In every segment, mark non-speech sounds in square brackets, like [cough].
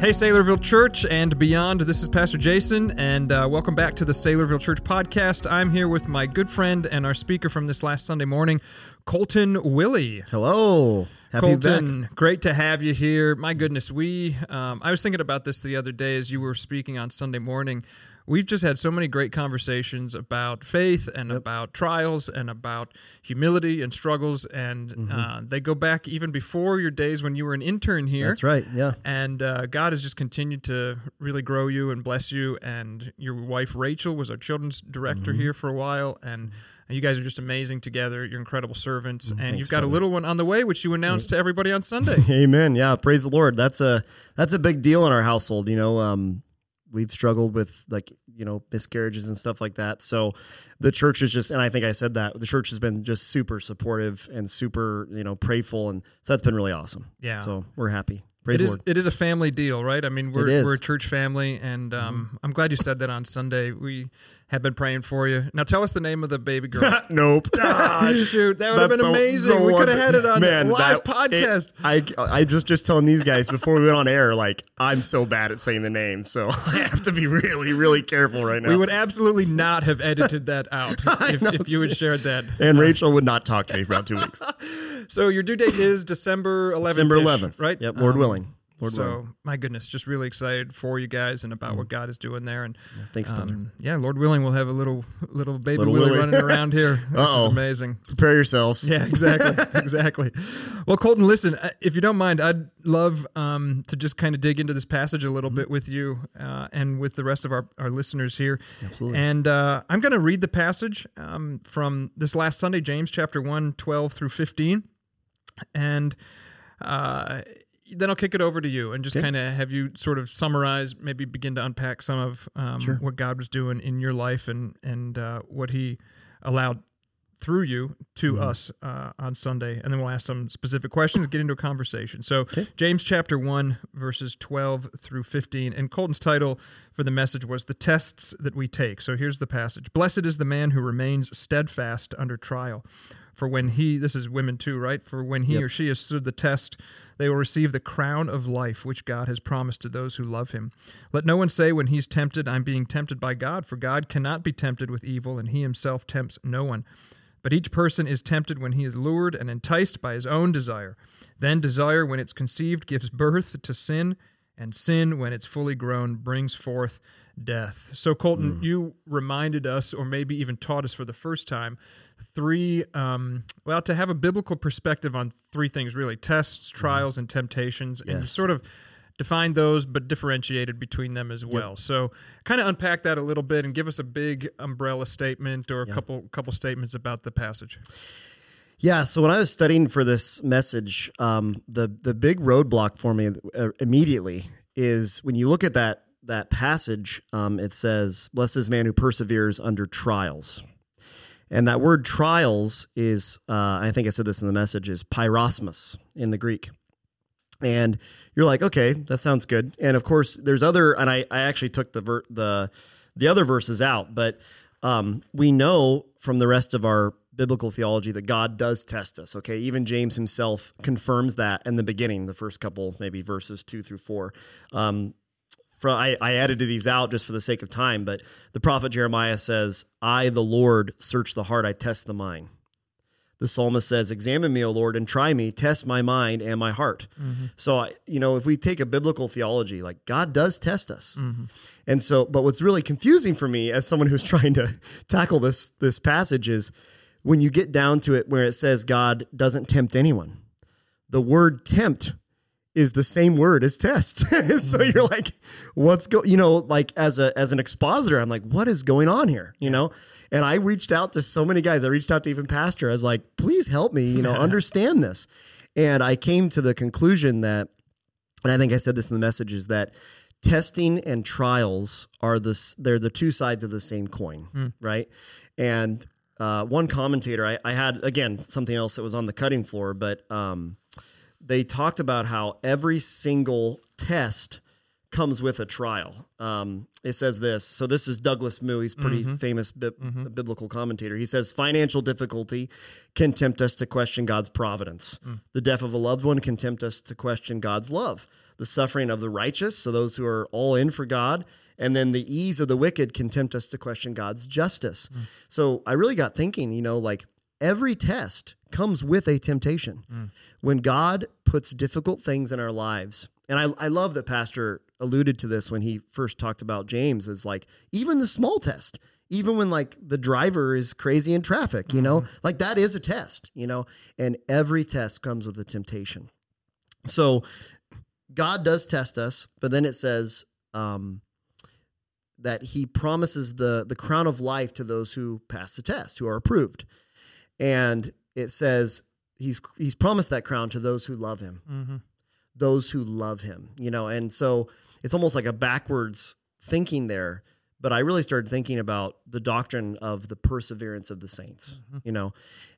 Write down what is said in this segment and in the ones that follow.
Hey, Saylorville Church and beyond. This is Pastor Jason, and uh, welcome back to the Saylorville Church podcast. I'm here with my good friend and our speaker from this last Sunday morning, Colton Willie. Hello. Happy Colton, great to have you here. My goodness, we, um, I was thinking about this the other day as you were speaking on Sunday morning we've just had so many great conversations about faith and yep. about trials and about humility and struggles and mm-hmm. uh, they go back even before your days when you were an intern here that's right yeah and uh, god has just continued to really grow you and bless you and your wife rachel was our children's director mm-hmm. here for a while and you guys are just amazing together. You're incredible servants, mm, and Thanks, you've got brother. a little one on the way, which you announced to everybody on Sunday. [laughs] Amen. Yeah, praise the Lord. That's a that's a big deal in our household. You know, um, we've struggled with like you know miscarriages and stuff like that. So the church is just and i think i said that the church has been just super supportive and super you know prayful. And so that's been really awesome. Yeah. So we're happy Praise it is, it is a family deal, right? I mean, we're, we're a church family, and um, mm-hmm. I'm glad you said that on Sunday. We have been praying for you. Now, tell us the name of the baby girl. [laughs] nope. [laughs] ah, shoot, that would have been amazing. we could have had it on Man, live that, podcast. It, I I just just telling these guys before we went on air, like I'm so bad at saying the name, so [laughs] I have to be really really careful right now. We would absolutely not have edited that out if, if you had shared that. And Rachel would not talk to me for about two weeks. So your due date is December 11th. December 11th, right? Yep, Lord um, willing. Lord so willing. my goodness, just really excited for you guys and about mm. what God is doing there. And yeah, thanks, brother. Um, yeah, Lord willing, we'll have a little little baby little Willie, Willie running around here. [laughs] Is amazing. Prepare yourselves. Yeah, exactly, [laughs] exactly. Well, Colton, listen, uh, if you don't mind, I'd love um, to just kind of dig into this passage a little mm-hmm. bit with you uh, and with the rest of our, our listeners here. Absolutely. And uh, I'm going to read the passage um, from this last Sunday, James chapter 1, 12 through 15. And uh, then I'll kick it over to you and just okay. kind of have you sort of summarize, maybe begin to unpack some of um, sure. what God was doing in your life and and uh, what He allowed through you to mm-hmm. us uh, on Sunday, and then we'll ask some specific questions, get into a conversation. So, okay. James chapter one, verses twelve through fifteen, and Colton's title for the message was "The Tests That We Take." So here's the passage: Blessed is the man who remains steadfast under trial. For when he, this is women too, right? For when he yep. or she has stood the test, they will receive the crown of life which God has promised to those who love him. Let no one say when he's tempted, I'm being tempted by God, for God cannot be tempted with evil, and he himself tempts no one. But each person is tempted when he is lured and enticed by his own desire. Then desire, when it's conceived, gives birth to sin, and sin, when it's fully grown, brings forth death. So, Colton, mm. you reminded us, or maybe even taught us for the first time, three, um, well, to have a biblical perspective on three things really tests, mm-hmm. trials, mm. and temptations. Yes. And sort of defined those, but differentiated between them as well. Yep. So, kind of unpack that a little bit and give us a big umbrella statement or a yep. couple couple statements about the passage. Yeah, so when I was studying for this message, um, the the big roadblock for me uh, immediately is when you look at that that passage, um, it says, Blessed is man who perseveres under trials. And that word trials is, uh, I think I said this in the message, is peirasmos in the Greek. And you're like, okay, that sounds good. And of course, there's other, and I, I actually took the ver- the the other verses out, but um, we know from the rest of our biblical theology that God does test us. Okay, even James himself confirms that in the beginning, the first couple maybe verses two through four. Um, from I, I added to these out just for the sake of time, but the prophet Jeremiah says, I, the Lord, search the heart, I test the mind. The psalmist says, Examine me, O Lord, and try me, test my mind and my heart. Mm-hmm. So, you know, if we take a biblical theology, like God does test us. Mm-hmm. And so, but what's really confusing for me as someone who's [laughs] trying to tackle this, this passage is when you get down to it where it says God doesn't tempt anyone. The word tempt is the same word as test. [laughs] so mm-hmm. you're like, what's go you know, like as a as an expositor, I'm like, what is going on here? You know? And I reached out to so many guys. I reached out to even Pastor. I was like, please help me, you know, [laughs] understand this. And I came to the conclusion that, and I think I said this in the message, is that testing and trials are this they're the two sides of the same coin, mm. right? And uh, one commentator, I, I, had again something else that was on the cutting floor, but um, they talked about how every single test comes with a trial. Um, it says this. So this is Douglas Moo. He's pretty Mm-hmm. famous bi- biblical commentator. He says financial difficulty can tempt us to question God's providence. Mm. The death of a loved one can tempt us to question God's love. The suffering of the righteous, so those who are all in for God, and then the ease of the wicked can tempt us to question God's justice. Mm. So I really got thinking, you know, like every test comes with a temptation. Mm. When God puts difficult things in our lives, and I, I love that Pastor alluded to this when he first talked about James, is like even the small test, even when like the driver is crazy in traffic, you know, like that is a test, you know, and every test comes with a temptation. So God does test us, but then it says, um, that he promises the the crown of life to those who pass the test, who are approved. And it says he's he's promised that crown to those who love him. Mm-hmm. Those who love him, you know. And so it's almost like a backwards thinking there, but I really started thinking about the doctrine of the perseverance of the saints, you know.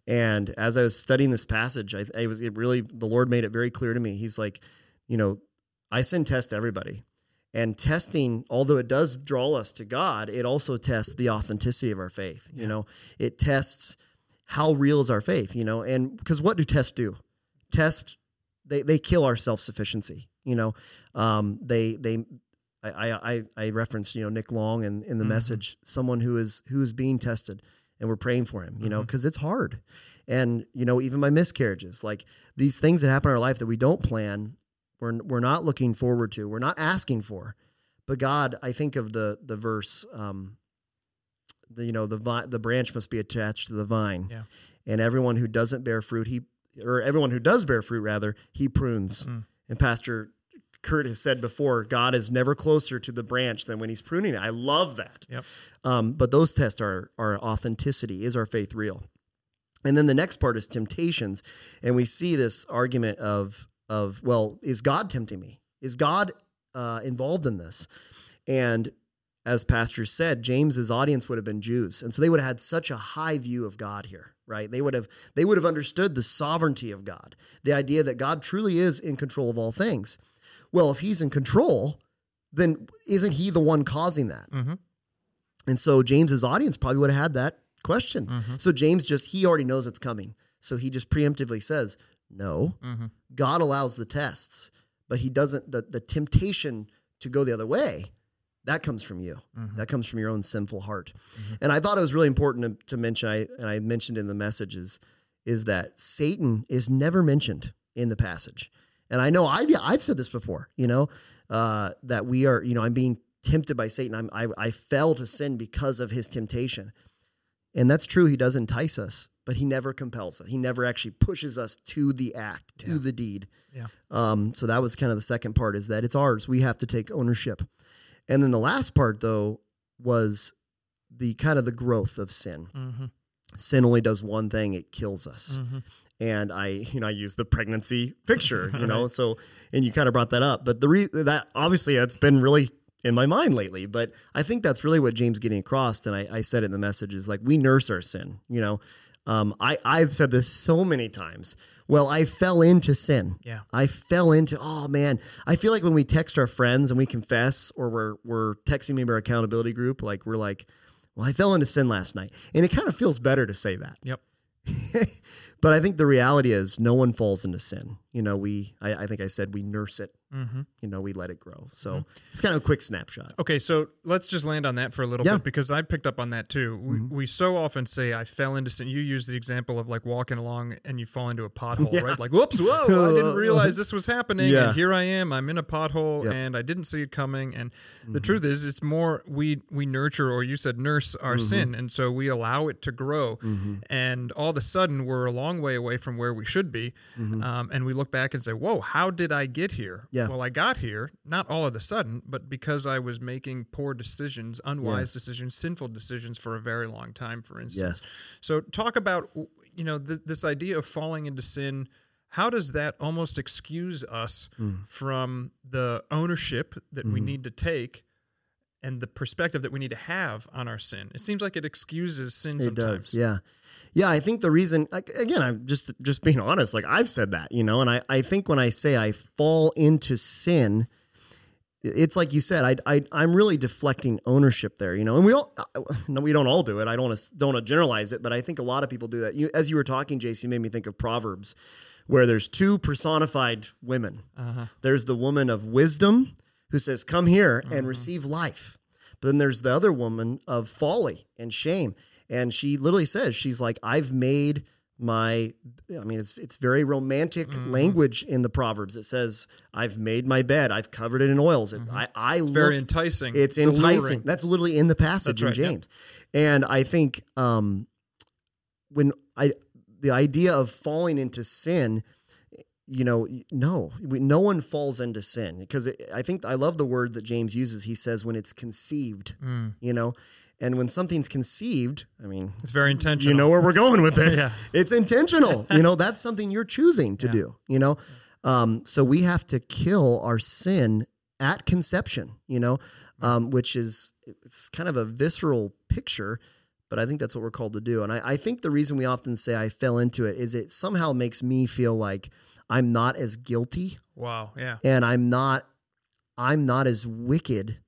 And as I was studying this passage, I, I was it really the Lord made it very clear to me. He's like, you know, I send test everybody. And testing, although it does draw us to God, it also tests the authenticity of our faith. You know, it tests how real is our faith, you know, and because what do tests do? Tests, they, they kill our self sufficiency, you know. Um, they, they, I, I, I referenced, you know, Nick Long and in the message, someone who is, who is being tested and we're praying for him, you know, because it's hard. And, you know, even my miscarriages, like these things that happen in our life that we don't plan, we're, we're not looking forward to, we're not asking for. But God, I think of the the verse, um, the you know the vi- the branch must be attached to the vine, Yeah. and everyone who doesn't bear fruit, he or everyone who does bear fruit, rather, he prunes. Mm. And Pastor Kurt has said before, God is never closer to the branch than when he's pruning it. I love that. Yep. Um, but those tests are are authenticity. Is our faith real? And then the next part is temptations, and we see this argument of of well, is God tempting me? Is God uh, involved in this? And as Pastor said, James's audience would have been Jews, and so they would have had such a high view of God here, right? They would have they would have understood the sovereignty of God, the idea that God truly is in control of all things. Well, if He's in control, then isn't He the one causing that? Mm-hmm. And so James's audience probably would have had that question. Mm-hmm. So James just he already knows it's coming. So he just preemptively says, "No. Mm-hmm. God allows the tests, but he doesn't the the temptation to go the other way. That comes from you. Mm-hmm. That comes from your own sinful heart." And I thought it was really important to, to mention I and I mentioned in the messages is that Satan is never mentioned in the passage. And I know I've I've said this before, you know, uh, that we are, you know, I'm being tempted by Satan. I'm, I I fell to sin because of his temptation, and that's true. He does entice us, but he never compels us. He never actually pushes us to the act, to Yeah. the deed. Yeah. Um. So that was kind of the second part is that it's ours. We have to take ownership, and then the last part though was the kind of the growth of sin. Mm-hmm. Sin only does one thing: it kills us Mm-hmm. and I, you know, I use the pregnancy picture, [laughs] you know, Right. so, and you kind of brought that up, but the re- that obviously that's been really in my mind lately, but I think that's really what James getting across. And I, I said it in the message is like, we nurse our sin, you know, um, I, I've said this so many times. Well, I fell into sin. Yeah. I fell into, oh man, I feel like when we text our friends and we confess or we're, we're texting maybe our accountability group, like we're like, well, I fell into sin last night. And it kind of feels better to say that. Yep. [laughs] but I think the reality is no one falls into sin. You know, we, I, I think I said we nurse it, Mm-hmm. you know, we let it grow. So mm-hmm. it's kind of a quick snapshot. Okay, so let's just land on that for a little Yeah. bit because I picked up on that too. We, mm-hmm. we so often say I fell into sin. You use the example of like walking along and you fall into a pothole, [laughs] Yeah. right? Like, whoops, whoa, I didn't [laughs] realize this was happening, Yeah. and here I am. I'm in a pothole, Yep. and I didn't see it coming. And the mm-hmm. truth is, it's more we we nurture, or you said nurse our sin, and so we allow it to grow. And all of a sudden, we're a long way away from where we should be, um, and we look back and say, "Whoa, how did I get here?" Yeah. Well, I got here not all of a sudden, but because I was making poor decisions, unwise Yes. decisions, sinful decisions for a very long time, for instance. Yes. So, talk about you know th- this idea of falling into sin. How does that almost excuse us Mm. from the ownership that we Mhm. need to take and the perspective that we need to have on our sin? It seems like it excuses sin It sometimes. does. Yeah. Yeah. I think the reason, like, again, I'm just, just being honest, like I've said that, you know, and I, I think when I say I fall into sin, it's like you said. I, I I'm really deflecting ownership there, you know. And we all no, we don't all do it. I don't want to don't want to generalize it, but I think a lot of people do that. You, as you were talking, Jason, you made me think of Proverbs, where there's two personified women. Uh-huh. There's the woman of wisdom who says, "Come here and receive life." But then there's the other woman of folly and shame, and she literally says, "She's like, I've made." my i mean it's it's very romantic language in the proverbs it says i've made my bed i've covered it in oils It- i i It's look, very enticing. it's, alluring. enticing that's literally in the passage right, in yeah. james and i think um when i the idea of falling into sin you know no we, no one falls into sin because it, i think i love the word that james uses he says when it's conceived Mm. you know and when something's conceived i mean It's very intentional. you know where we're going with this. [laughs] Yeah. It's intentional. [laughs] you know, that's something you're choosing to Yeah. do, you know? Um, so we have to kill our sin at conception, you know, um, which is, it's kind of a visceral picture, but I think that's what we're called to do. And I, I think the reason we often say I fell into it is it somehow makes me feel like I'm not as guilty Wow. Yeah. and I'm not, I'm not as wicked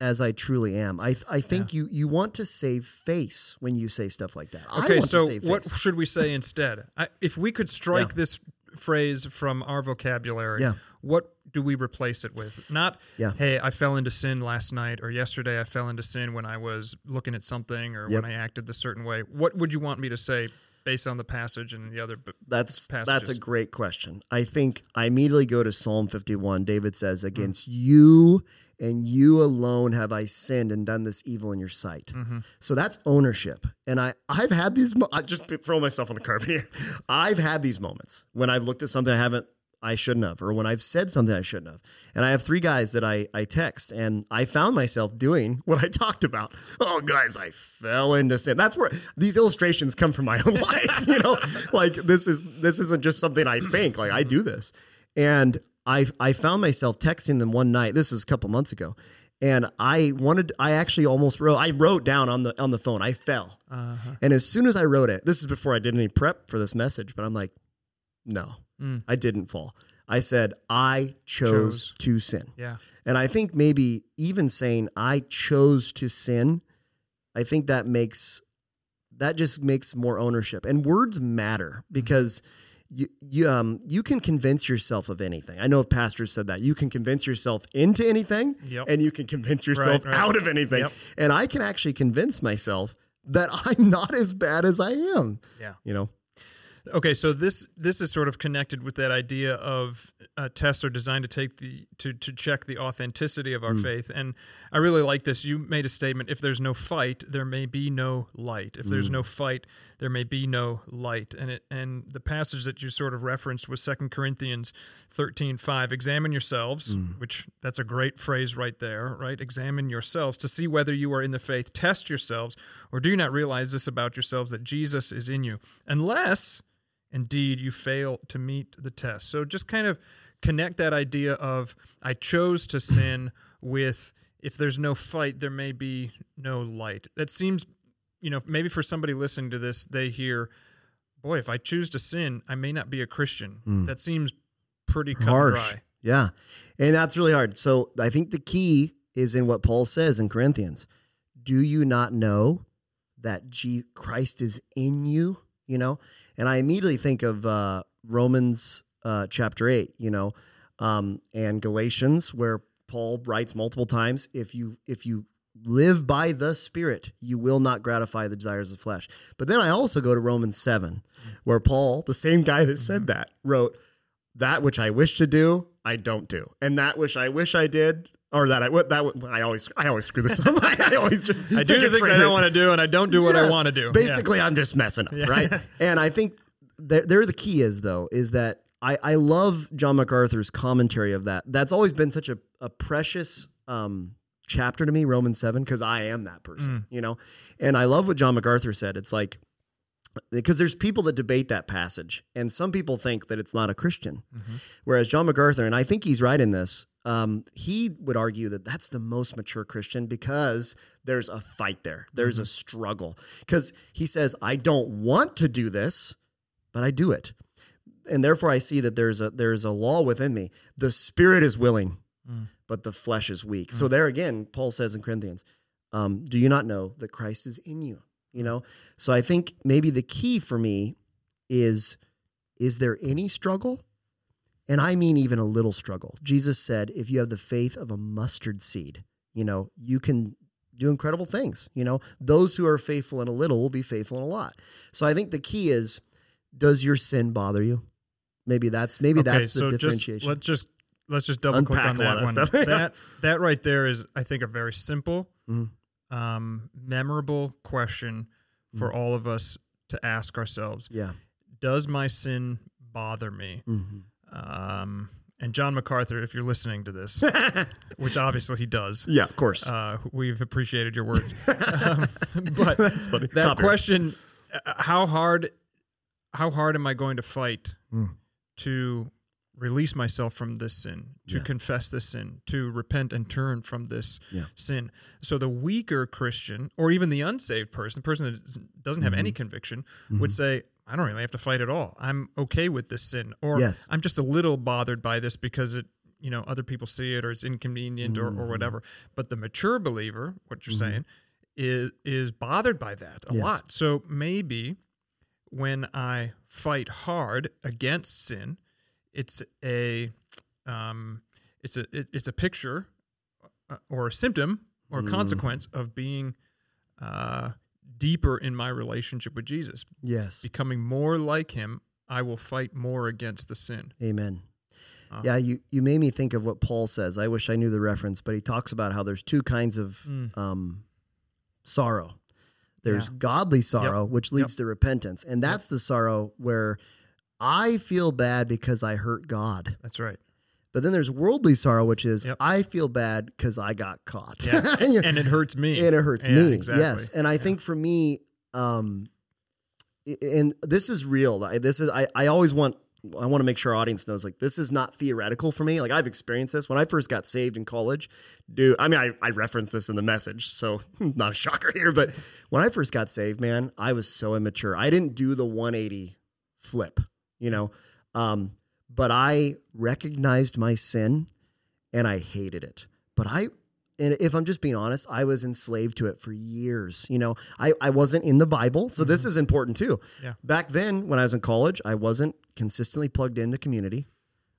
as I truly am. I I think you you want to save face when you say stuff like that. I Okay. want So to save what should we say instead? I, if we could strike Yeah. this phrase from our vocabulary, Yeah. what do we replace it with? Not, Yeah. hey, I fell into sin last night, or yesterday I fell into sin when I was looking at something, or Yep. when I acted this certain way. What would you want me to say based on the passage and the other? b- That's that's a great question. I think I immediately go to Psalm 51. David says, hmm. "Against you and you alone have I sinned and done this evil in your sight." Mhm. So that's ownership. And I I've had these mo- I just throw myself on the carpet here. [laughs] I've had these moments when I've looked at something I haven't I shouldn't have or when I've said something I shouldn't have. And I have three guys that I I text and I found myself doing what I talked about. Oh guys, I fell into sin. That's where these illustrations come from my own life, you know? [laughs] Like this is this isn't just something I think, like I do this. And I I found myself texting them one night. This was a couple months ago. And I wanted I actually almost wrote I wrote down on the on the phone. I fell. Uh-huh. And as soon as I wrote it, this is before I did any prep for this message, but I'm like, no, Mm. I didn't fall. I said, I chose, Chose. to sin. Yeah. And I think maybe even saying I chose to sin, I think that makes that just makes more ownership. And words matter because you you um you can convince yourself of anything. I know if pastors said that. You can convince yourself into anything Yep. and you can convince yourself right. out of anything. Yep. And I can actually convince myself that [laughs] I'm not as bad as I am. Yeah. You know? Okay, so this this is sort of connected with that idea of uh, tests are designed to take the to to check the authenticity of our Mm. faith, and I really like this. You made a statement: if there's no fight, there may be no light. If Mm. there's no fight, there may be no light. And it and the passage that you sort of referenced was Second Corinthians thirteen five. Examine yourselves, Mm. which that's a great phrase right there, right? Examine yourselves to see whether you are in the faith. Test yourselves, or do you not realize this about yourselves that Jesus is in you, unless indeed you fail to meet the test. So just kind of connect that idea of I chose to sin with if there's no fight, there may be no light. That seems, you know, maybe for somebody listening to this, they hear, boy, if I choose to sin, I may not be a Christian. Mm. That seems pretty harsh. dry. Yeah. And that's really hard. So I think the key is in what Paul says in Corinthians. Do you not know that Christ is in you? You know? And I immediately think of uh, Romans uh, chapter 8, you know, um, and Galatians, where Paul writes multiple times if you if you live by the spirit you will not gratify the desires of the flesh. But then i also go to romans 7 where paul the same guy that said that wrote that which I wish to do, I don't do, and that which I wish I did, or that I what that I always I always screw this up. [laughs] I always just I do the things I don't want to do, and I don't do what I want to do. Basically, I'm just messing up, right? [laughs] And I think there, there the key is though is that I I love John MacArthur's commentary of that. That's always been such a a precious um chapter to me, Romans seven, because I am that person, you know. And I love what John MacArthur said. It's like because there's people that debate that passage, and some people think that it's not a Christian. Whereas John MacArthur, and I think he's right in this, um, he would argue that that's the most mature Christian because there's a fight there, there's a struggle. Because he says, I don't want to do this, but I do it. And therefore, I see that there's a there's a law within me. The spirit is willing, but the flesh is weak. So there again, Paul says in Corinthians, um, "Do you not know that Christ is in you?" You know. So I think maybe the key for me is: is there any struggle? And I mean even a little struggle. Jesus said, "If you have the faith of a mustard seed, you know, you can." Do incredible things. You know, those who are faithful in a little will be faithful in a lot. So I think the key is does your sin bother you? Maybe that's maybe okay, that's the so differentiation. just let's just let's just double click on that one. [laughs] that that right there is, I think, a very simple, Mhm. Um, memorable question for Mm. all of us to ask ourselves: yeah. Does my sin bother me? Mhm. Um, and John MacArthur, if you're listening to this, [laughs] which obviously he does, yeah, of course. uh, we've appreciated your words. [laughs] um, but [laughs] That's funny. that Copyright. question: uh, How hard? How hard am I going to fight Mm. to release myself from this sin, to Yeah. confess this sin, to repent and turn from this Yeah. sin? So the weaker Christian, or even the unsaved person, the person that doesn't have Mm-hmm. any conviction, would say, "I don't really have to fight at all. I'm okay with this sin, or Yes. I'm just a little bothered by this because it." You know, other people see it, or it's inconvenient, or, or Mm-hmm. whatever. But the mature believer, what you're saying, is is bothered by that a Yes. lot. So maybe when I fight hard against sin, it's a um, it's a it, it's a picture uh, or a symptom or a Mm. consequence of being uh, deeper in my relationship with Jesus, Yes. becoming more like Him. I will fight more against the sin. Amen. Uh, Yeah, you, you made me think of what Paul says. I wish I knew the reference, but he talks about how there's two kinds of Mm. um, sorrow. There's Yeah. godly sorrow, which leads to repentance. And that's the sorrow where I feel bad because I hurt God. That's right. But then there's worldly sorrow, which is Yep. I feel bad because I got caught. Yeah. [laughs] And it hurts me. and it hurts Yeah, me. exactly. Yes, and I think for me, um, and this is real. This is I. I always want. I want to make sure our audience knows like this is not theoretical for me. Like I've experienced this when I first got saved in college. Dude, I mean, I, I referenced this in the message, so [laughs] not a shocker here. But when I first got saved, man, I was so immature. I didn't do the 180 flip, you know. Um, but I recognized my sin and I hated it. But I and if I'm just being honest, I was enslaved to it for years. You know, I, I wasn't in the Bible, so this is important too. Yeah. Back then, when I was in college, I wasn't consistently plugged into community.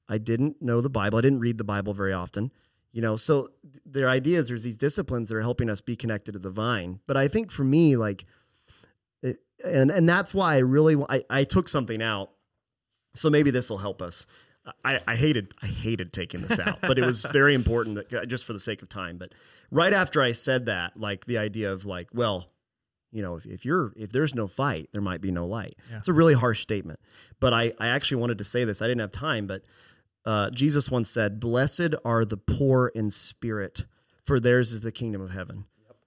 I didn't know the Bible. I didn't read the Bible very often. You know, so their idea is there's these disciplines that are helping us be connected to the vine. But I think for me, like, it, and and that's why I really I, I took something out. So maybe this will help us. I, I hated I hated taking this out, but it was [laughs] very important that- just for the sake of time. But right after I said that, like the idea of like, well, you know, if, if you're if there's no fight, there might be no light. Yeah. It's a really harsh statement, but I I actually wanted to say this. I didn't have time, but uh, Jesus once said, "Blessed are the poor in spirit, for theirs is the kingdom of heaven."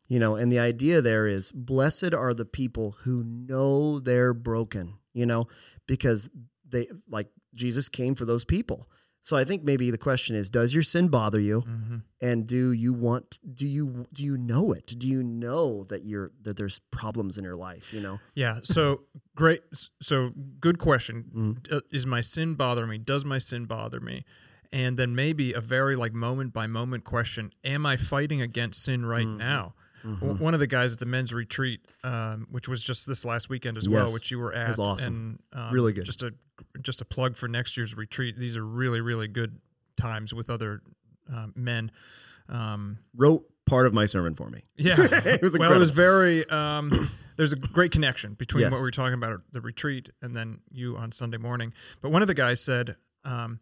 You know, and the idea there is, blessed are the people who know they're broken. You know, because they like Jesus came for those people. So I think maybe the question is, does your sin bother you? hmm and do you want do you do you know it do you know that you're that there's problems in your life you know Yeah. So [laughs] great. So good question. Mhm. Uh, Is my sin bother me? Does my sin bother me? And then maybe a very like moment by moment question: Am I fighting against sin right Mhm. now? Mm-hmm. One of the guys at the men's retreat, um, which was just this last weekend as well, which you were at, was awesome. and um, Really good. Just a just a plug for next year's retreat. These are really really good times with other um, men. Um, wrote part of my sermon for me yeah. [laughs] It was well, it was very. Um, there's a great connection between Yes. what we were talking about at the retreat and then you on Sunday morning. But one of the guys said, um,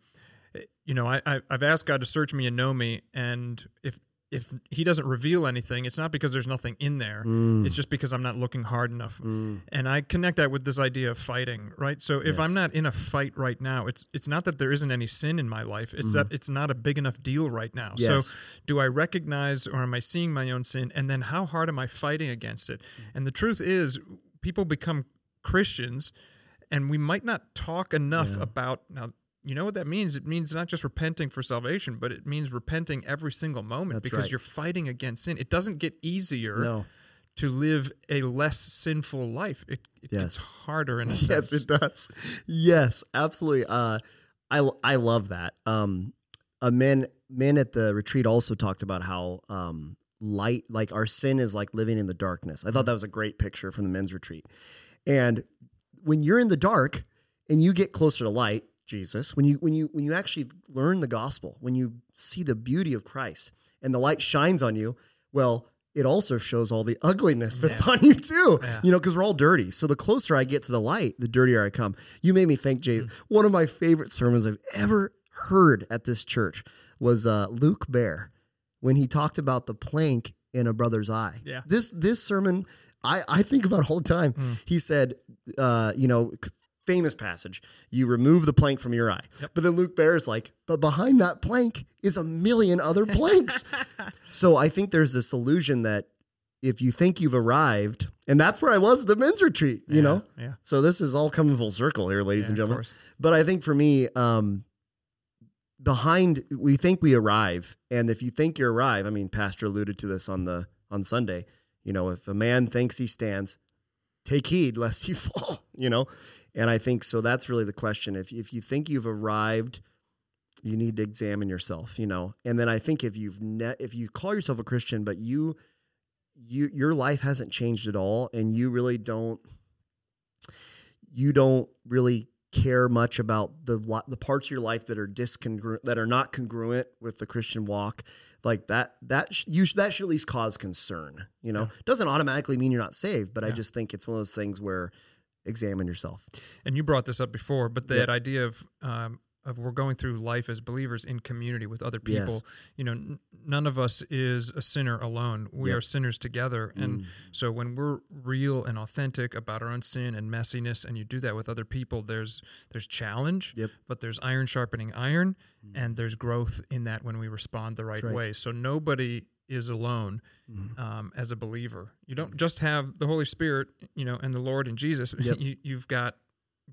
you know, I, I I've asked God to search me and know me, and if if He doesn't reveal anything, it's not because there's nothing in there. Mm, It's just because I'm not looking hard enough. mm, And I connect that with this idea of fighting, right? So if Yes. I'm not in a fight right now, it's it's not that there isn't any sin in my life. It's that it's not a big enough deal right now. Mm. Yes. So do I recognize or am I seeing my own sin? And then how hard am I fighting against it? Mm. And the truth is, people become Christians, and we might not talk enough Yeah. about now. You know what that means? It means not just repenting for salvation, but it means repenting every single moment That's because right. you're fighting against sin. It doesn't get easier no to live a less sinful life. It, it Yes. gets harder in a [laughs] sense. yes it does yes absolutely uh i i love that um a man men at the retreat also talked about how um, light, like our sin, is like living in the darkness. I thought that was a great picture from the men's retreat. And when you're in the dark and you get closer to light, Jesus, when you when you when you actually learn the gospel, when you see the beauty of Christ and the light shines on you, well, it also shows all the ugliness that's Yeah. [laughs] on you too. Yeah. You know, because we're all dirty. So the closer I get to the light, the dirtier I come. You made me think, Jay. Mm. One of my favorite sermons I've ever heard at this church was uh, Luke Bear when he talked about the plank in a brother's eye. Yeah. This this sermon I I think about all the time. Mm. He said, uh, you know. Famous passage. You remove the plank from your eye. Yep. But then Luke Bear is like, but behind that plank is a million other planks. [laughs] So I think there's this illusion that if you think you've arrived, and that's where I was at the men's retreat, you Yeah, know? Yeah. So this is all coming full circle here, ladies yeah, and gentlemen. But I think for me, um, behind we think we arrive, and if you think you arrive, I mean, Pastor alluded to this on the on Sunday. You know, if a man thinks he stands, take heed lest you [laughs] fall. You know, and I think so. That's really the question. If if you think you've arrived, you need to examine yourself. You know, and then I think if you've ne- if you call yourself a Christian, but you you your life hasn't changed at all, and you really don't you don't really care much about the the parts of your life that are discongruent that are not congruent with the Christian walk like that that sh- you sh- that should at least cause concern you know Yeah. doesn't automatically mean you're not saved but I just think it's one of those things where examine yourself And you brought this up before, but that Yep. idea of um, of we're going through life as believers in community with other Yes. people. You know, n- none of us is a sinner alone. We Yep. are sinners together, and Mm. so when we're real and authentic about our own sin and messiness, and you do that with other people, there's there's challenge, Yep. but there's iron sharpening iron, and there's growth in that when we respond the right, right. way. So nobody is alone Mhm. um, as a believer. You don't just have the Holy Spirit, you know, and the Lord and Jesus. Yep. [laughs] you, you've got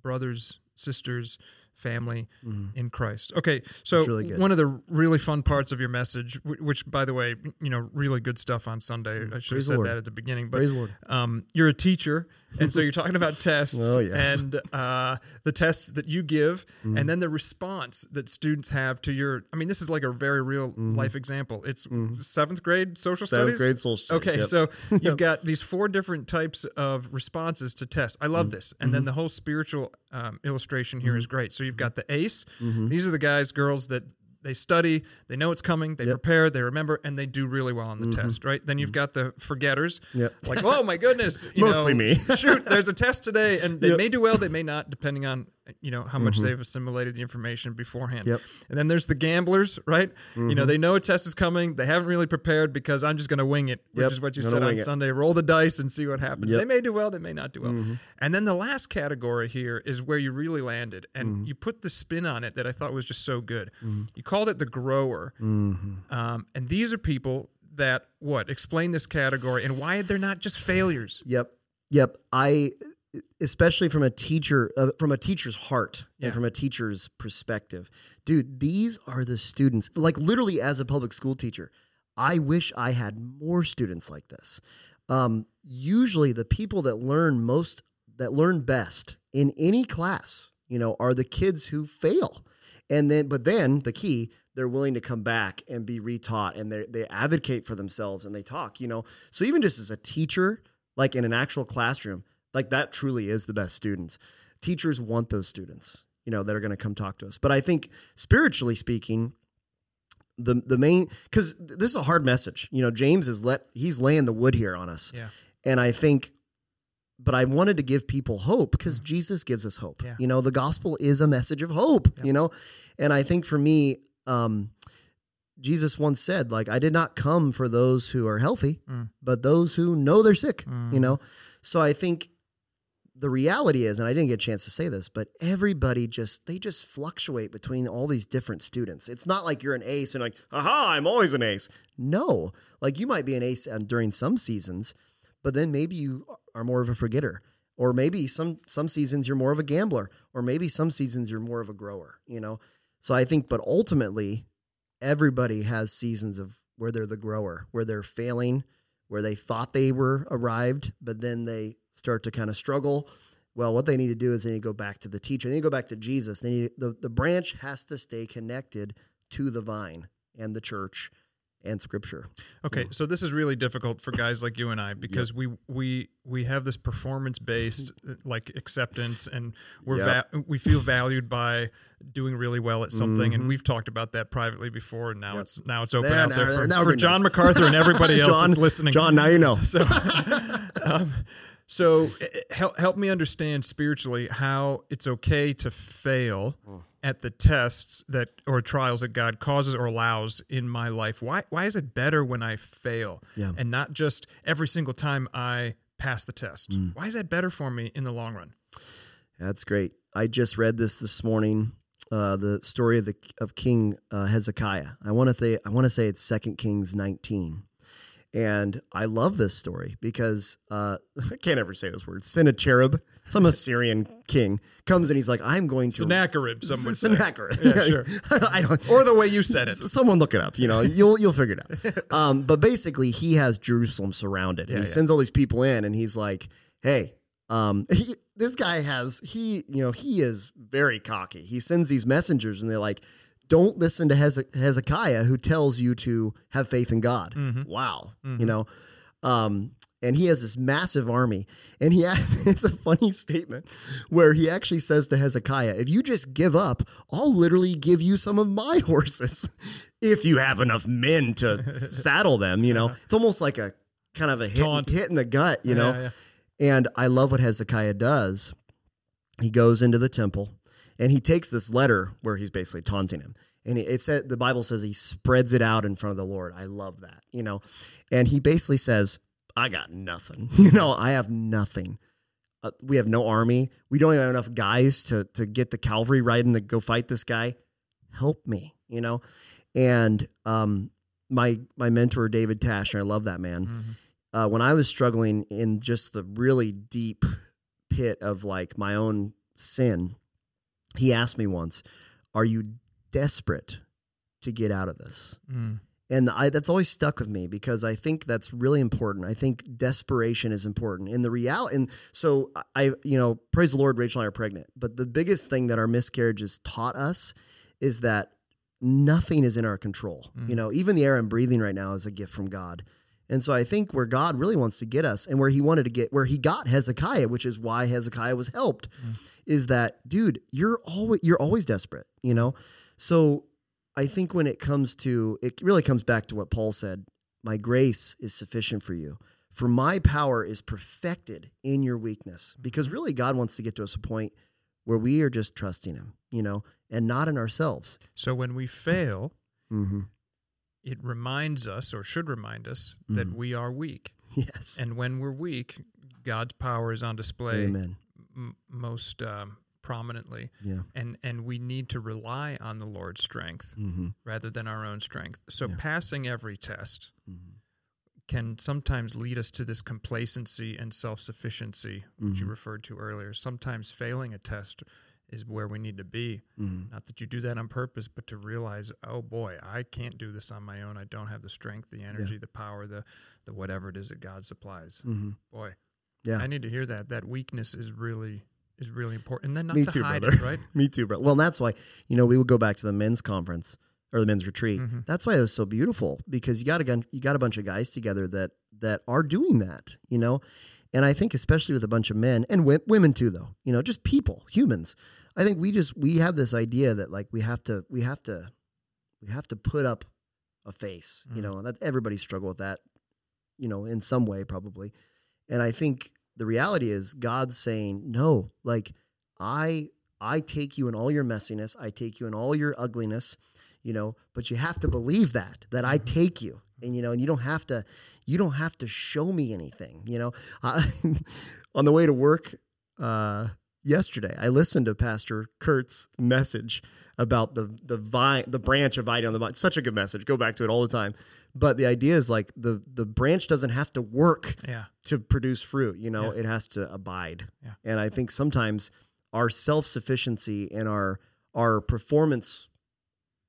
brothers, sisters, family Mhm. in Christ. Okay, so really one of the really fun parts of your message, which, by the way, you know, really good stuff on Sunday. I should have Praise the said Lord. that at the beginning, but praise the Lord um, you're a teacher, and so you're talking about tests Oh, yes. and uh, the tests that you give, Mm. and then the response that students have to your. I mean, this is like a very real life example. It's seventh grade social Mm-hmm. seventh studies. grade social studies, Okay, yep. so [laughs] you've got these four different types of responses to tests. I Mm-hmm. love this, and then the whole spiritual um, illustration here is great. So you've got the ACE. Mm-hmm. These are the guys, girls that they study, they know it's coming, they Yep. prepare, they remember, and they do really well on the mm-hmm. test. Right? Then you've mm-hmm. got the forgetters. Yep. Like, oh my goodness, [laughs] you Mostly know, me. shoot, there's a test today, and they Yep. may do well, they may not, depending on you know how much they've assimilated the information beforehand. Yep. And then there's the gamblers, right? You know, they know a test is coming, they haven't really prepared because I'm just going to wing it, which Yep. is what you said on it. Sunday. Roll the dice and see what happens. Yep. They may do well, they may not do well. Mm-hmm. And then the last category here is where you really landed, and Mm-hmm. you put the spin on it that I thought was just so good. You called it the grower, Mm-hmm. um, and these are people that what explain this category and why they're not just failures. Yep. Yep. I especially from a teacher uh, from a teacher's heart Yeah. and from a teacher's perspective. Dude, these are the students like literally as a public school teacher, I wish I had more students like this. Um, usually the people that learn most that learn best in any class, you know, are the kids who fail. And then but then the key they're willing to come back and be retaught and they they advocate for themselves and they talk, you know. So even just as a teacher, like in an actual classroom, like that truly is the best students. Teachers want those students, you know, that are going to come talk to us. But I think spiritually speaking, the the main because this is a hard message. You know, James is let he's laying the wood here on us, Yeah. and I think. But I wanted to give people hope because Jesus gives us hope. Mm. Yeah. You know, the gospel is a message of hope. Yeah. You know, and I think for me, um, Jesus once said, like, I did not come for those who are healthy, Mm. but those who know they're sick, you Mhm. know? So I think the reality is, and I didn't get a chance to say this, but everybody just, they just fluctuate between all these different students. It's not like you're an ace and like, aha, I'm always an ace. No, like you might be an ace during some seasons, but then maybe you are more of a forgetter. Or maybe some some seasons you're more of a gambler, or maybe some seasons you're more of a grower, you know. So I think, but ultimately, everybody has seasons of where they're the grower, where they're failing, where they thought they were arrived, but then they start to kind of struggle. Well, what they need to do is they need to go back to the teacher. They need to go back to Jesus. They need the, the branch has to stay connected to the vine. and the church and scripture. Okay, so this is really difficult for guys like you and I because we we we have this performance based like acceptance, and we're Yep. va- we feel valued by doing really well at something, and Mhm. we've talked about that privately before, and now Yep. it's now it's open There, out there now- for, now for John. MacArthur and everybody [laughs] else John, listening. John, now you know. [laughs] So, [laughs] um, so eh, help help me understand spiritually how it's okay to fail Mm. at the tests that or trials that God causes or allows in my life. Why why is it better when I fail Yeah. and not just every single time I pass the test? Mm. Why is that better for me in the long run? That's great. I just read this this morning. Uh, the story of the of King uh, Hezekiah. I want to say I want to say it's Second Kings nineteen, and I love this story because uh, [laughs] I can't ever say this word. Sennacherib, some Assyrian king, comes and he's like, "I'm going to Sennacherib, some would say. Sennacherib. Yeah, [laughs] sure. [laughs] I don't. Or the way you said it. Someone look it up. You know, you'll you'll figure it out. Um, but basically, he has Jerusalem surrounded, and Yeah, he yeah. sends all these people in, and he's like, "Hey, um, he, this guy has he, you know, he is very cocky. He sends these messengers, and they're like." Don't listen to Hezekiah, who tells you to have faith in God. Mhm. Wow, Mhm. you know, um, and he has this massive army, and he [laughs] it's a funny statement where he actually says to Hezekiah, "If you just give up, I'll literally give you some of my [laughs] horses, if you have enough men to [laughs] saddle them." You know, it's almost like a kind of a hit, hit in the gut. You know, Yeah, yeah. and I love what Hezekiah does. He goes into the temple and he takes this letter where he's basically taunting him. And it said the Bible says he spreads it out in front of the Lord. I love that, you know. And he basically says, "I got nothing. [laughs] You know, I have nothing. Uh, we have no army. We don't even have enough guys to to get the cavalry riding to go fight this guy. Help me, you know." And um, my my mentor David Tashner, I love that man Mhm. uh, when I was struggling in just the really deep pit of like my own sin, he asked me once, "Are you desperate to get out of this?" Mm. And I, that's always stuck with me because I think that's really important. I think desperation is important. In the reality, and so I, you know, praise the Lord, Rachel and I are pregnant. But the biggest thing that our miscarriages taught us is that nothing is in our control. Mhm. You know, even the air I'm breathing right now is a gift from God. And so I think where God really wants to get us and where he wanted to get, where he got Hezekiah, which is why Hezekiah was helped, Mm. is that, dude, you're always, you're always desperate, you know? So I think when it comes to, it really comes back to what Paul said My grace is sufficient for you. For my power is perfected in your weakness. Because really, God wants to get to us a point where we are just trusting Him, you know, and not in ourselves. So when we fail, Mm-hmm. It reminds us or should remind us that Mhm. we are weak. Yes. And when we're weak, God's power is on display Amen. m- most um, prominently. Yeah. And, and we need to rely on the Lord's strength Mm-hmm. rather than our own strength. So Yeah. passing every test Mm-hmm. can sometimes lead us to this complacency and self sufficiency, which you Mhm. referred to earlier. Sometimes failing a test is where we need to be. Mm-hmm. Not that you do that on purpose, but to realize, oh boy, I can't do this on my own. I don't have the strength, the energy, the power, the the whatever it is that God supplies. Mm-hmm. Boy, Yeah. I need to hear that. That weakness is really is really important, and then not Me to too, hide brother. it, right? [laughs] Me too, bro. Well, and that's why, you know, we would go back to the men's conference or the men's retreat. Mhm. That's why it was so beautiful because you got a gun, you got a bunch of guys together that that are doing that, you know. And I think especially with a bunch of men and w- women too though, you know, just people, humans. I think we just we have this idea that like we have to we have to we have to put up a face, you Mhm. know, that everybody struggle with that, you know, in some way probably. And I think the reality is God's saying, "No, like I I take you in all your messiness, I take you in all your ugliness, you know, but you have to believe that that I Mhm. take you." And you know, and you don't have to you don't have to show me anything, you know. [laughs] I, on the way to work uh yesterday, I listened to Pastor Kurt's message about the the vine, the branch of abiding on the vine. Such a good message. Go back to it all the time. But the idea is like the the branch doesn't have to work Yeah, to produce fruit. You know, Yeah. it has to abide. Yeah. And I think sometimes our self sufficiency and our our performance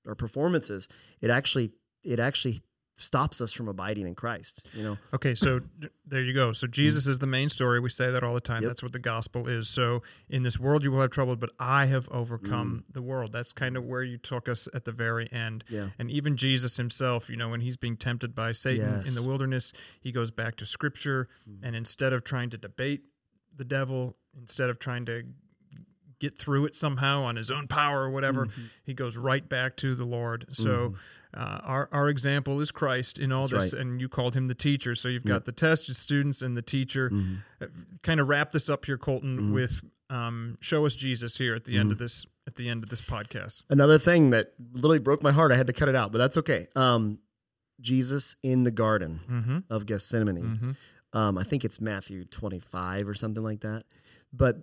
our performances it actually it actually stops us from abiding in Christ. You know, Okay, so [clears throat] there you go. So Jesus is the main story. We say that all the time. Yep. That's what the gospel is. So in this world you will have trouble, but I have overcome mm. the world. That's kind of where you took us at the very end. Yeah. And even Jesus himself, you know, when he's being tempted by Satan Yes. in the wilderness, he goes back to scripture mm. and instead of trying to debate the devil, instead of trying to get through it somehow on his own power or whatever, Mm-hmm. he goes right back to the Lord. So mm-hmm. Uh, our our example is Christ in all That's this, right. and you called him the teacher. So you've got the tested students and the teacher. Mm-hmm. Kind of wrap this up here, Colton, with um, show us Jesus here at the end Mm-hmm. of this at the end of this podcast. Another thing that literally broke my heart, I had to cut it out, but that's okay. Um, Jesus in the Garden Mm-hmm. of Gethsemane. Mm-hmm. Um, I think it's Matthew 25 or something like that. But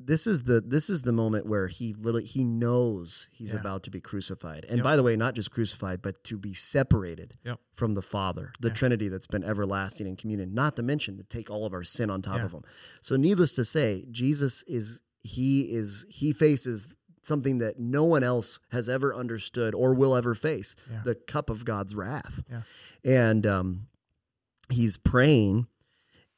this is the this is the moment where he literally he knows he's Yeah. about to be crucified. And Yep. by the way, not just crucified, but to be separated Yep. from the Father, the Yeah. Trinity that's been everlasting in communion, not to mention to take all of our sin on top Yeah. of him. So needless to say, Jesus is he is he faces something that no one else has ever understood or will ever face the cup of God's wrath. And um, he's praying,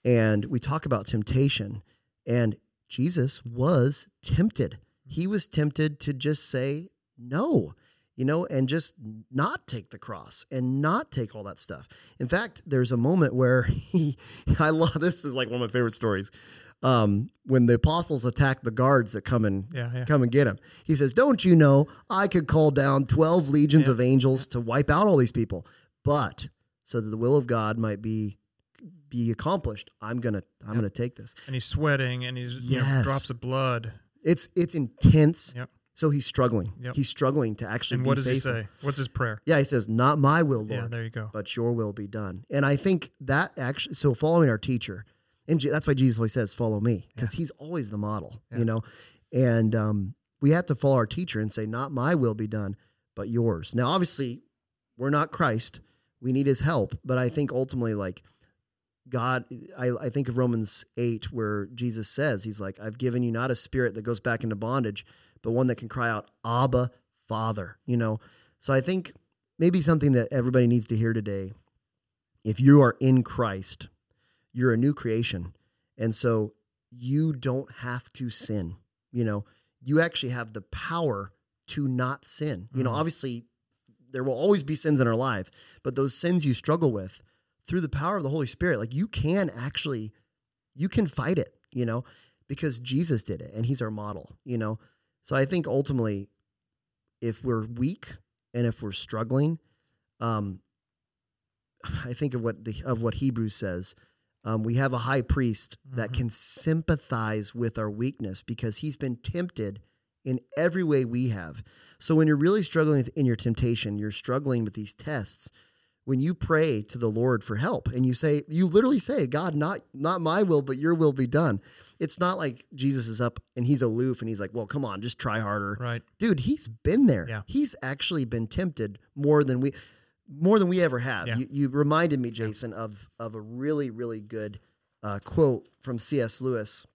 and we talk about temptation, and Jesus was tempted. He was tempted to just say no, you know, and just not take the cross and not take all that stuff. In fact, there's a moment where [laughs] he, I love this is like one of my favorite stories. Um, when the apostles attack the guards that come and Yeah, yeah. come and get him. He says, Don't you know I could call down 12 legions Yeah. of angels to wipe out all these people? But so that the will of God might be be accomplished, I'm gonna I'm gonna take this. And he's sweating, and he's you know, drops of blood. It's it's intense. Yep. So he's struggling. Yep. He's struggling to actually And what does faithful. he say? What's his prayer? Yeah, he says, Not my will, Lord, Yeah, there you go. but your will be done. And I think that actually so following our teacher, and that's why Jesus always says, Follow me, because he's always the model, Yeah. you know. And um, we have to follow our teacher and say, Not my will be done, but yours. Now, obviously, we're not Christ. We need his help. But I think ultimately, like God, I, I think of Romans 8, where Jesus says, He's like, I've given you not a spirit that goes back into bondage, but one that can cry out, Abba, Father, you know. So I think maybe something that everybody needs to hear today if you are in Christ, you're a new creation. And so you don't have to sin. You know, you actually have the power to not sin. You know, Mhm. obviously, there will always be sins in our life, but those sins you struggle with through the power of the Holy Spirit, like you can actually, you can fight it, you know, because Jesus did it and he's our model, you know. So I think ultimately, if we're weak and if we're struggling, um, [sighs] I think of what the of what Hebrews says. Um, we have a high priest that Mhm. can sympathize with our weakness because he's been tempted in every way we have. So when you're really struggling with, in your temptation, you're struggling with these tests. When you pray to the Lord for help and you say, you literally say, God, not not my will, but your will be done. It's not like Jesus is up and he's aloof and he's like, well, come on, just try harder Right. dude he's been there Yeah. he's actually been tempted more than we more than we ever have Yeah. you, you reminded me jason of of a really really good uh, quote from cs lewis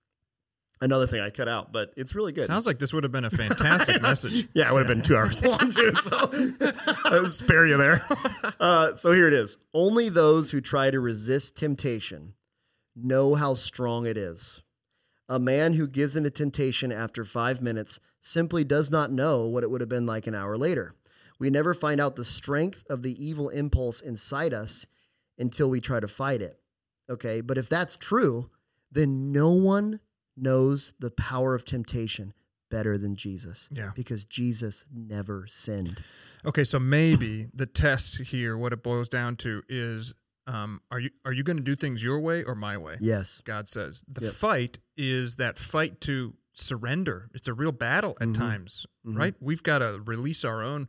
another thing i cut out but it's really good Sounds like this would have been a fantastic [laughs] message. yeah, it would have been two hours long too. So [laughs] I'll spare you there. Uh, so here it is. Only those who try to resist temptation know how strong it is. A man who gives in to temptation after five minutes simply does not know what it would have been like an hour later. We never find out the strength of the evil impulse inside us until we try to fight it. Okay, but if that's true, then no one knows the power of temptation better than Jesus Yeah. because Jesus never sinned. Okay, so maybe the test here, what it boils down to is, um, are you are you going to do things your way or my way? Yes. God says the Yep. fight is that fight to surrender. It's a real battle at Mhm. times, Mhm. right? We've got to release our own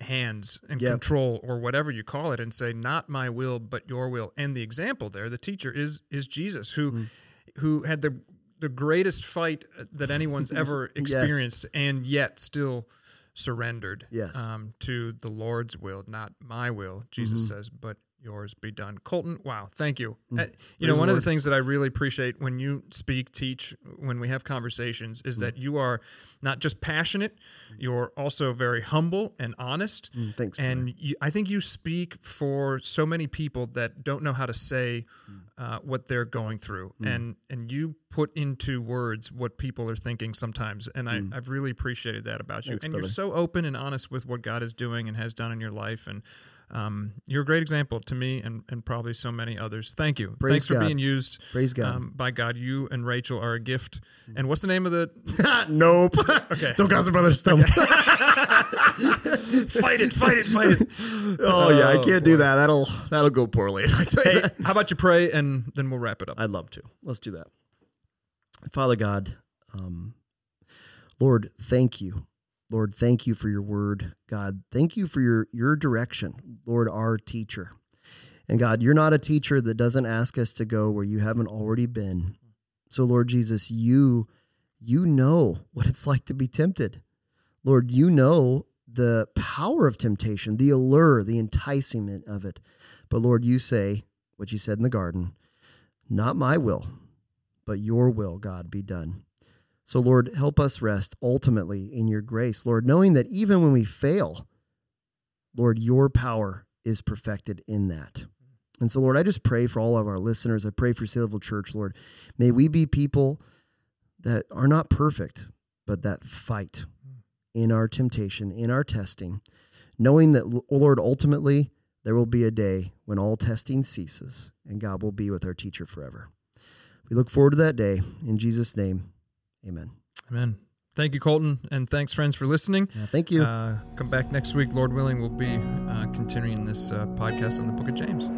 hands and Yep. control or whatever you call it and say not my will but your will and the example there the teacher is is jesus who Mm. who had the the greatest fight that anyone's [laughs] ever Yes. experienced and yet still surrendered Yes. um, to the lord's will not my will jesus Mhm. says but yours be done. Colton, wow, thank you. Mm. Uh, you know, one of the things that I really appreciate when you speak, teach, when we have conversations is that you are not just passionate, you're also very humble and honest. Mm, thanks. And you, I think you speak for so many people that don't know how to say Mm. uh, what they're going through, and and you put into words what people are thinking sometimes, and I, I've really appreciated that about you. Mm. Thanks, and brother. you're so open and honest with what God is doing and has done in your life, and um, you're a great example to me and, and probably so many others. Thank you. Praise Thanks for God. being used Praise God. um, by God. You and Rachel are a gift. And what's the name of the [laughs] nope. Okay. Don't cause a brother stump. fight it, fight it, fight it. [laughs] oh yeah, I Oh, can't do that. That'll that'll go poorly. if I tell you Hey, how about you pray and then we'll wrap it up. I'd love to. Let's do that. Father God, um, Lord, thank you. Lord, thank you for your word. God, thank you for your your direction. Lord, our teacher. And God, you're not a teacher that doesn't ask us to go where you haven't already been. So Lord Jesus, you you know what it's like to be tempted. Lord, you know the power of temptation, the allure, the enticement of it. But Lord, you say what you said in the garden, not my will, but your will, God, be done. So, Lord, help us rest ultimately in your grace, Lord, knowing that even when we fail, Lord, your power is perfected in that. And so, Lord, I just pray for all of our listeners. I pray for Saleville Church, Lord. May we be people that are not perfect, but that fight in our temptation, in our testing, knowing that, Lord, ultimately there will be a day when all testing ceases and God will be with our teacher forever. We look forward to that day. In Jesus' name, amen. Amen. Thank you, Colton. And thanks, friends, for listening. Yeah, thank you. Uh, come back next week, Lord willing. We'll be uh, continuing this uh, podcast on the book of James.